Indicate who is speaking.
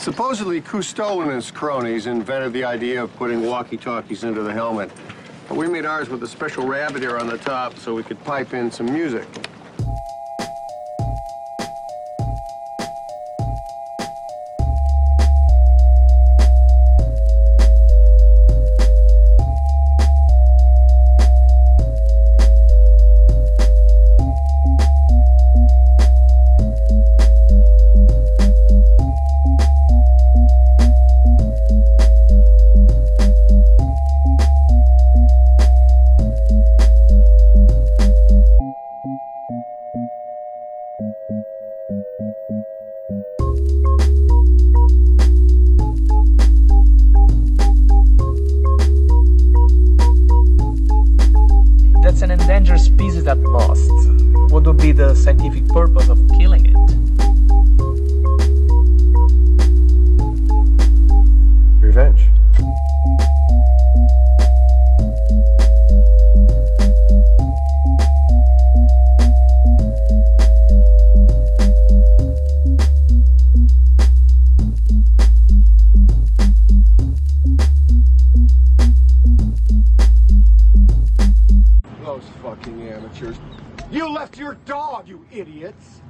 Speaker 1: Supposedly, Cousteau and his cronies invented the idea of putting walkie-talkies into the helmet. But we made ours with a special rabbit ear on the top so we could pipe in some music.
Speaker 2: Endangered species at most? What would be the scientific purpose of killing it?
Speaker 1: Those fucking amateurs. You left your dog, you idiots!